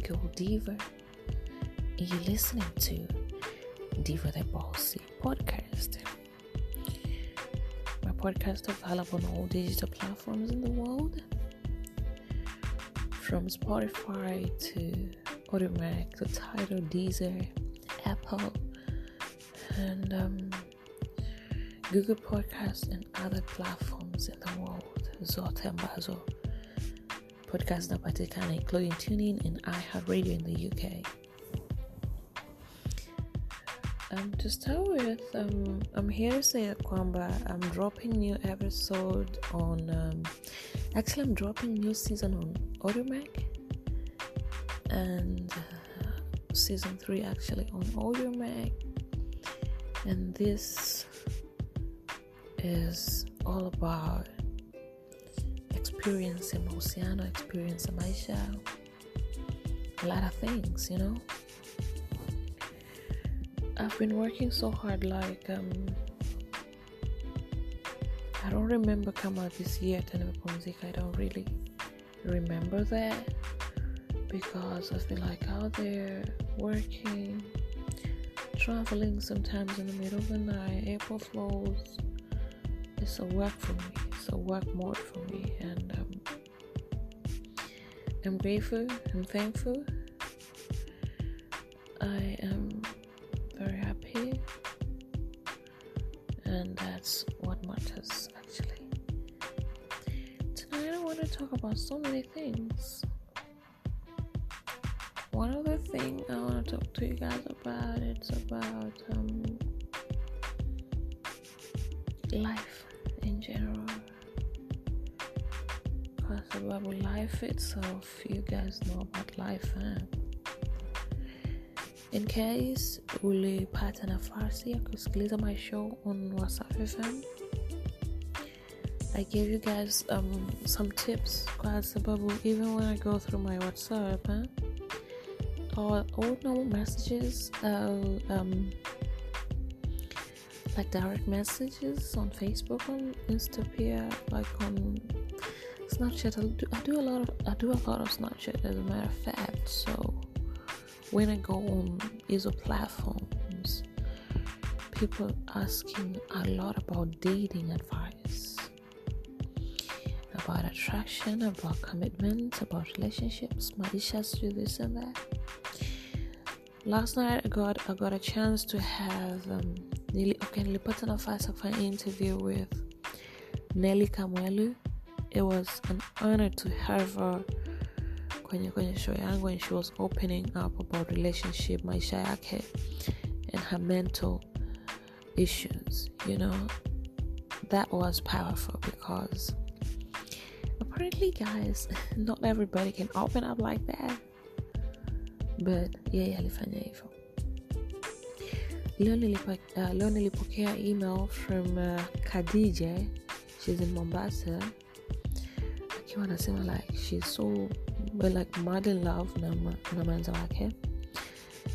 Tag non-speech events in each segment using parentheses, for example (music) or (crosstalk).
girl Diva, you're listening to Diva the Bossy podcast. My podcast is available on all digital platforms in the world, from Spotify to Audiomack to Tidal, Deezer, Apple, and um, Google Podcasts and other platforms in the world. Zote ambazo podcast zinapatikana including tuning in iHeartRadio in the UK. Um, to start with, um, I'm here to say kwamba I'm dropping new episode on. Um, actually, I'm dropping new season on Audiomack and uh, season three actually on Audiomack, and this is all about experience ya mahusiano experience ya maisha a lot of things you know? I've been working so hard like um i don't remember kama this year i don't really remember that because i've been like out there working traveling sometimes in the middle of the night april flows it's a work for me it's a work mode for me and um, i'm grateful and thankful. I am very happy and that's what matters actually. Tonight i want to talk about so many things. One other thing i want to talk to you guys about it's about um, life life itself you guys know about life eh? in case ulipata nafasi ya kusikiliza my show on Wasafi FM i gave you guys um, some tips kwa sababu even when i go through my whatsapp eh? or all normal messages uh, um, like direct messages on Facebook, on Instapeer, like on Snapchat. I do, I do a lot of I do a lot of Snapchat as a matter of fact. So when I go on either platforms, people asking a lot about dating advice, about attraction, about commitment, about relationships, maisha, do this and that. Last night I got I got a chance to have um, Nili, okay, nilipata nafasi ya kufanya interview with Nelly Kamwelu. It was an honor to have her kwenye kwenye show yangu and she was opening up about relationship, maisha yake and her mental issues, you know. That was powerful because apparently guys, (laughs) not everybody can open up like that. But yeye alifanya hivyo. leo, nilipa, uh, leo nilipokea email from uh, she's in Mombasa akiwa anasema like she's so like mad in love na, na manza wake.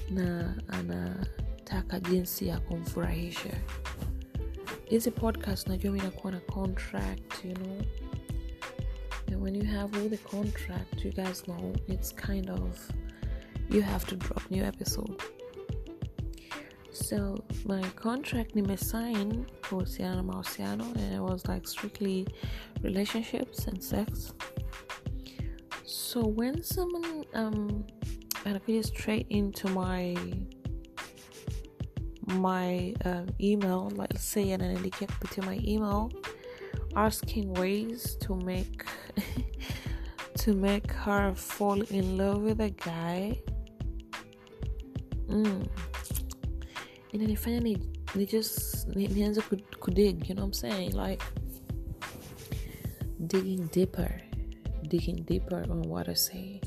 Na anataka jinsi ya kumfurahisha. Hizi podcast najua mi nakuwa na contract you know. And when you have all the contract you guys know it's kind of you have to drop new episode so my contract nimesign for na mahusiano and it was like strictly relationships and sex so when someone um and I anakuja straight into my my um, email like say ananiandikia kupitia my email asking ways to make (laughs) to make her fall in love with a guy mm. Inanifanya ni, ni just they ni, nianze kudig you know what i'm saying? Like digging deeper digging deeper on what i say.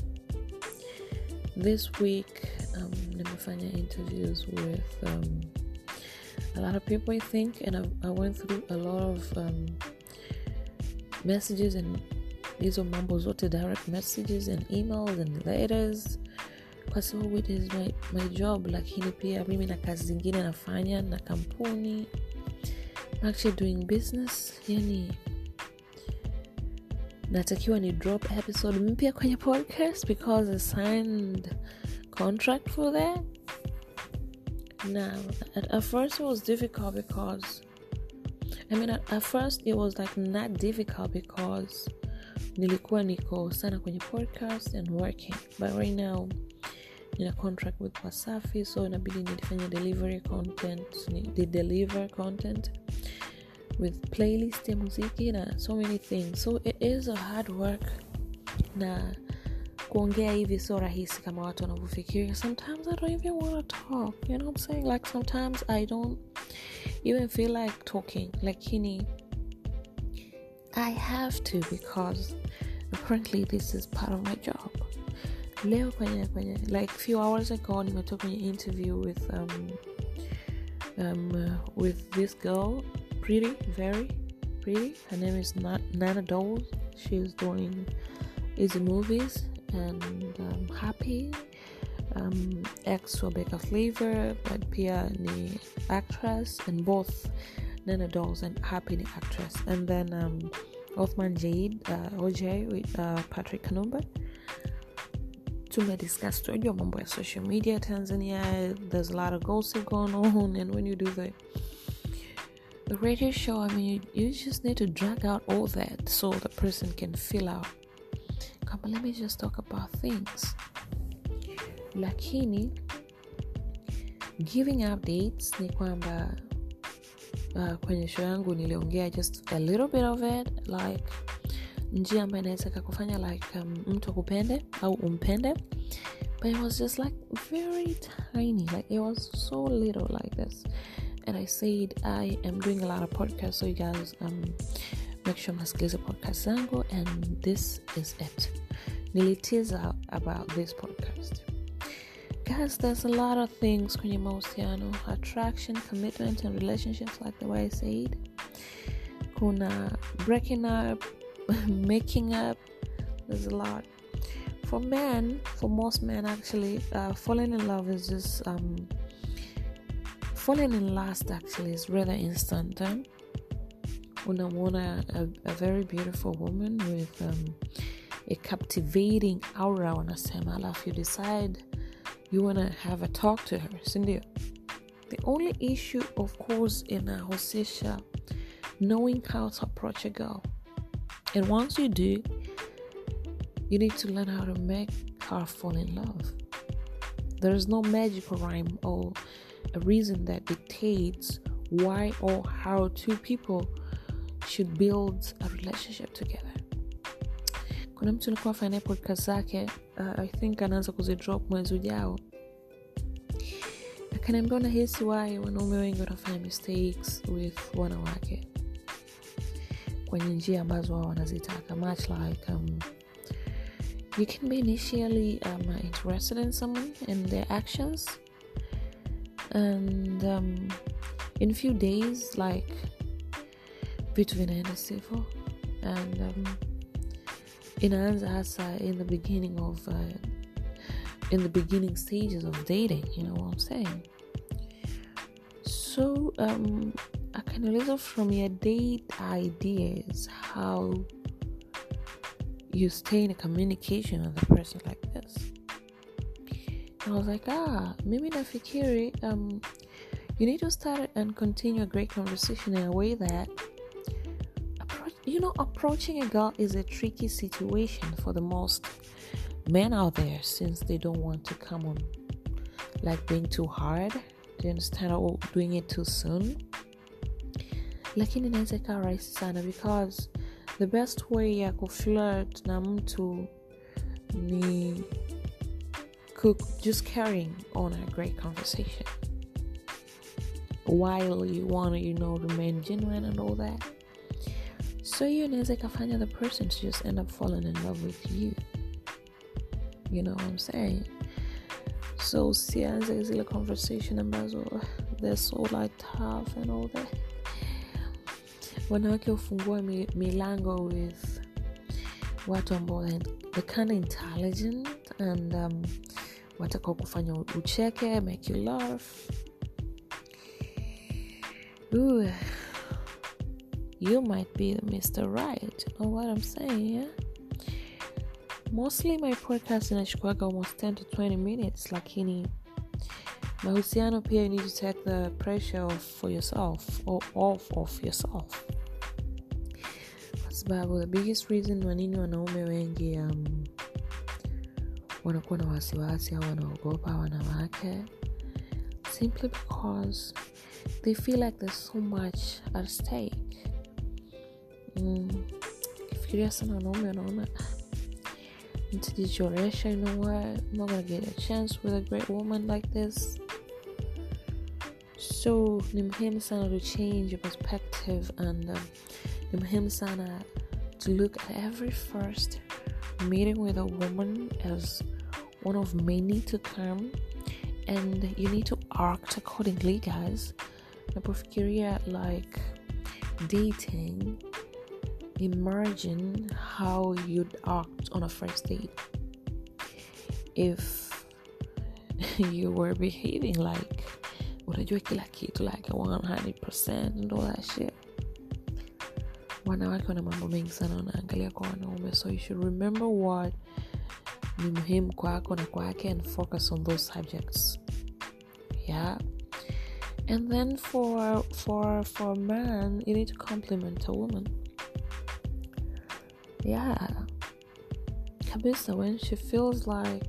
This week um, nimefanya interviews with um, a lot of people i think and I, I went through a lot of um, messages and these hizo mambo zote direct messages and emails and letters kwa sababu it is my, my job lakini pia mimi na kazi zingine nafanya na kampuni. Actually doing business yani natakiwa ni drop episode mpya kwenye podcast because I signed contract for that. Now at, at first it was difficult because I mean at, at first it was like not difficult because nilikuwa niko sana kwenye podcast and working. But right now nina contract with wasafi so inabidi nilifanya delivery content ni deliver content with playlist ya muziki na so many things. So it is a hard work na kuongea hivi sio rahisi kama watu wanavyofikiria sometimes i don't even want to talk you know what i'm saying? Like sometimes i don't even feel like talking. Lakini i have to because apparently this is part of my job leo kwenye kwenye. Like few hours ago nimetoka kwenye interview with um, um, uh, with this girl pretty very pretty. Her name is Na- nana Dolls. she's doing easy movies and um, happy. Um, ex Rebecca Flavor but pia ni actress and both Nana Dolls and Happy ni actress. And then um, Othman Jade uh, OJ with uh, Patrick Kanumba tumediscuss tunajua mambo ya social media Tanzania. There's a lot of gossip going on and when you do the the radio show I mean you, you just need to drag out all that so the person can fill out. Come let me just talk about things. Lakini giving updates ni kwamba uh, kwenye show yangu niliongea just a little bit of it like njia ambayo inaweza kakufanya like um, mtu akupende au umpende. But it was just like very tiny. Like it was so little like this. And i said i am doing a lot of podcasts so you guys um, make sure mnasikiliza podcast zangu and this is it. Nilitiza about this podcast. Guys there's a lot of things kwenye mahusiano. Attraction commitment and relationships like the way i said. Kuna breaking up (laughs) making up there's a lot for men for most men actually uh, falling in love is just um, falling in lust actually is rather instant eh? unamwona a, a very beautiful woman with um, a captivating aura wanasema alafu you decide you wanna have a talk to her Cindy. the only issue of course in a inahusisha knowing how to approach a girl and once you do you need to learn how to make her fall in love. There is no magical rhyme or a reason that dictates why or how two people should build a relationship together. Kuna mtu alikuwa afanya podcast zake uh, i think anaanza kuzidrop mwezi ujao. Akaniambia unahisi why wanaume wengi wanafanya mistakes with wanawake kwenye njia ambazo wao wanazitaka. Much like um, you can be initially um, interested in someone and their actions. And um, in a few days like vitu vinaenda sivyo. And um, inaanza hasa in the beginning of uh, in the beginning stages of dating you know what i'm saying? So um akaniuliza from your date ideas how you stay in a communication with a person like this and i was like ah mimi nafikiri um you need to start and continue a great conversation in a way that you know, approaching a girl is a tricky situation for the most men out there since they don't want to come on like being too hard. Do you understand? Or doing it too soon. Lakini inaweza ikawa rahisi sana because the best way ya kuflirt na mtu ni cook just carrying on a great conversation. While you want to, you know, remain genuine and all that. so hiyo inaweza ikafanya the person to just end up falling in love with you. You know what i'm saying? So usianze zile conversation ambazo they're so like tough and all that wanawake hufungua mi, milango with watu ambao the kind of intelligent and um, watakao kufanya ucheke make you laugh Ooh you might be the Mr. Right. You know what I'm saying, yeah? mostly my podcast inachukuaga almost 10 to 20 minutes lakini mahusiano pia you need to take the pressure off for yourself or off of yourself sababu the biggest reason wanini wanaume wengi um, wanakuwa na wasiwasi au wanaogopa wanawake simply because they feel like there's so much at stake. Mm, kifikiria sana wanaume wanaona nitajichoresha you know what i'm not gonna get a chance with a great woman like this. So ni muhimu sana to change your perspective and um, muhimu sana to look at every first meeting with a woman as one of many to come. And you need to act accordingly guys. Napofikiria like dating imagine how you'd act on a first date if (laughs) you were behaving like unajua kila kitu like 100% and all that shit wanawake wana mambo mengi sana wanaangalia kwa wanaume. So you should remember what ni muhimu kwako na kwake and focus on those subjects. Yeah. And then for for for a man you need to compliment a woman. Yeah. Kabisa when she feels like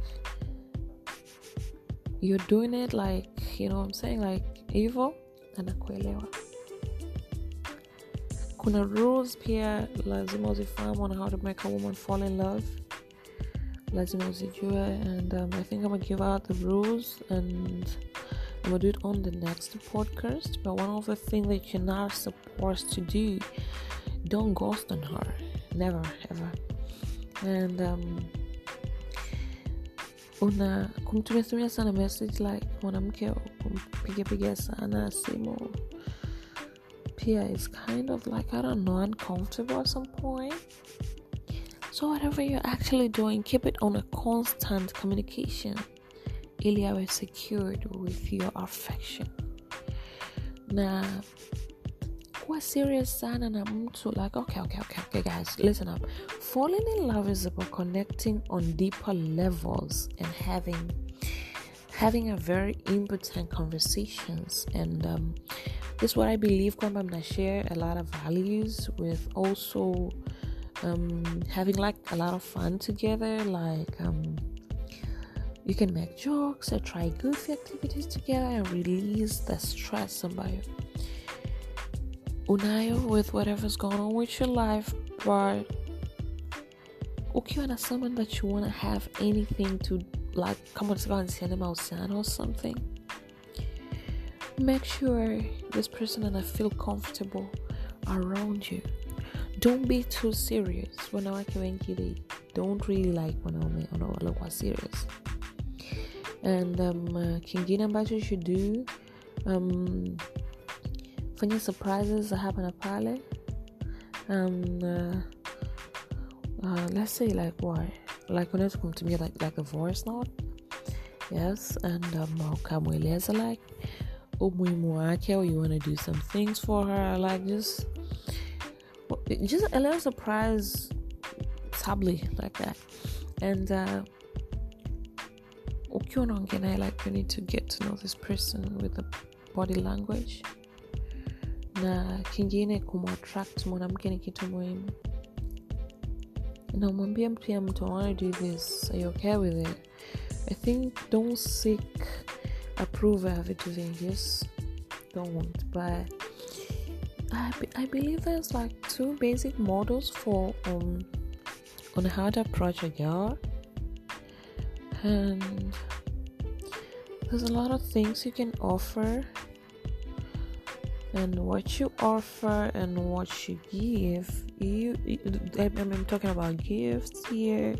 you're doing it like you know what i'm saying like evil anakuelewa kuna rules pia lazima uzifahamu on how to make a woman fall in love. Lazima uzijue and um, i think i'm gonna give out the rules and i'm gonna do it on the next podcast. But one of the things that you're not supposed to do don't ghost on her. Never ever. And um, una kumtumiatumia sana message like mwanamke kumpigapiga sana simu pia is kind of like i don't know uncomfortable at some point. So whatever you're actually doing keep it on a constant communication. Ili awe secured with your affection. Na kuwa serious sana na mtu like okay okay okay okay guys listen up. Falling in love is about connecting on deeper levels and having having a very important conversations and um, this is what i believe kwamba. Mna share a lot of values with also um, having like a lot of fun together like um, you can make jokes or try goofy activities together and release the stress ambayo unayo with whatever's going on with your life. But ukiwa na someone that you want to have anything to like kama unataka wanziane mahusiano or something make sure this person and I feel comfortable around you. Don't be too serious. Wanawake wengi they don't really like wanaume wanaokuwa serious. And um, uh, kingine ambacho should do um, fanya surprises hapa na pale. Um, uh, uh, let's say like what like unaweza kumtumia like, like a voice note. Yes and um, ukamweleza like or you want to do some things for her. Like just just a little surprise subtly like that. And uh, naye like you need to get to know this person with the body language? Na kingine kumattract mwanamke ni kitu muhimu. Namwambia pia mtu i want to do this. Are you okay with it? I think don't seek approve ya vitu vingi just don't but I, I believe there's like two basic models for um on how to approach a girl and there's a lot of things you can offer and what you offer and what you give. You, I mean, i'm talking about gifts here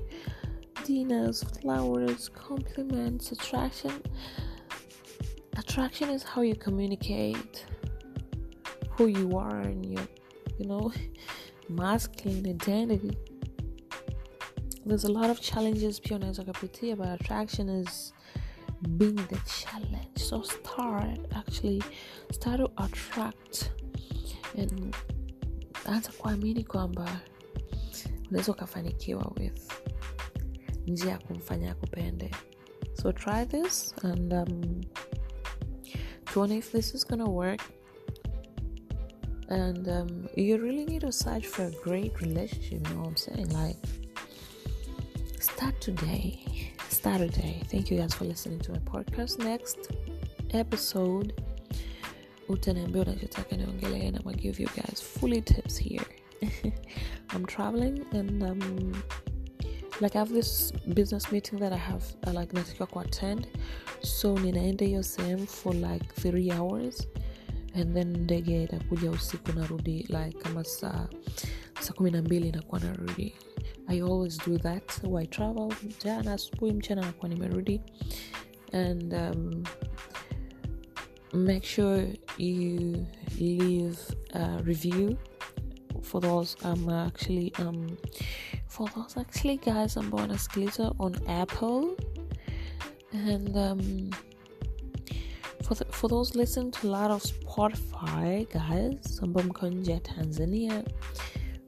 dinners flowers compliments attraction attraction is how you communicate who you are and your you know (laughs) masculine identity. There's a lot of challenges unaweza kapitia but attraction is being the challenge. So start actually start to attract. And that's a anza kuamini kwamba unaweza ukafanikiwa with njia ya kumfanya akupende. So try this and um, tuone if this is gonna work. And um, you really need to search for a great relationship you know what i'm saying? Like start today. Start today. Thank you guys for listening to my podcast. Next episode niongelee and i'm gonna give you guys fully tips here. (laughs) I'm traveling and um, like i have this business meeting that i have uh, like natakiwa ku attend. So ninaenda hiyo sehemu for like three hours and then ndege itakuja usiku narudi like kama saa saa kumi na mbili inakuwa narudi. I always do that. So i travel jana asubuhi mchana nakuwa nimerudi. And um, make sure you leave a review for those um actually um for those actually guys ambao wanasikiliza on apple. And um for, the, for those listen to a lot of spotify guys nje ya tanzania.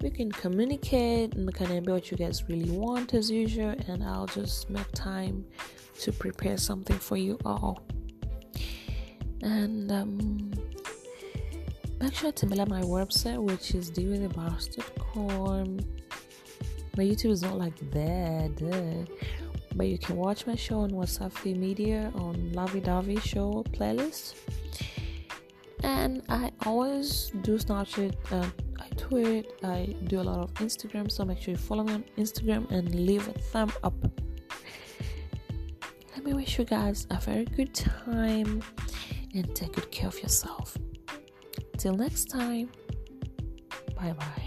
We can communicate and mkaniambia what you guys really want as usual and i'll just make time to prepare something for you all. And um, make sure to tembelea my website which is dewiththeboss.com my youtube is not like that but you can watch my show on wasafi media on lovey dovey show playlist. And i always do snapchat uh, i tweet i do a lot of instagram so make sure you follow me on instagram and leave a thumb up. Let me wish you guys a very good time and take good care of yourself. Till next time, bye bye.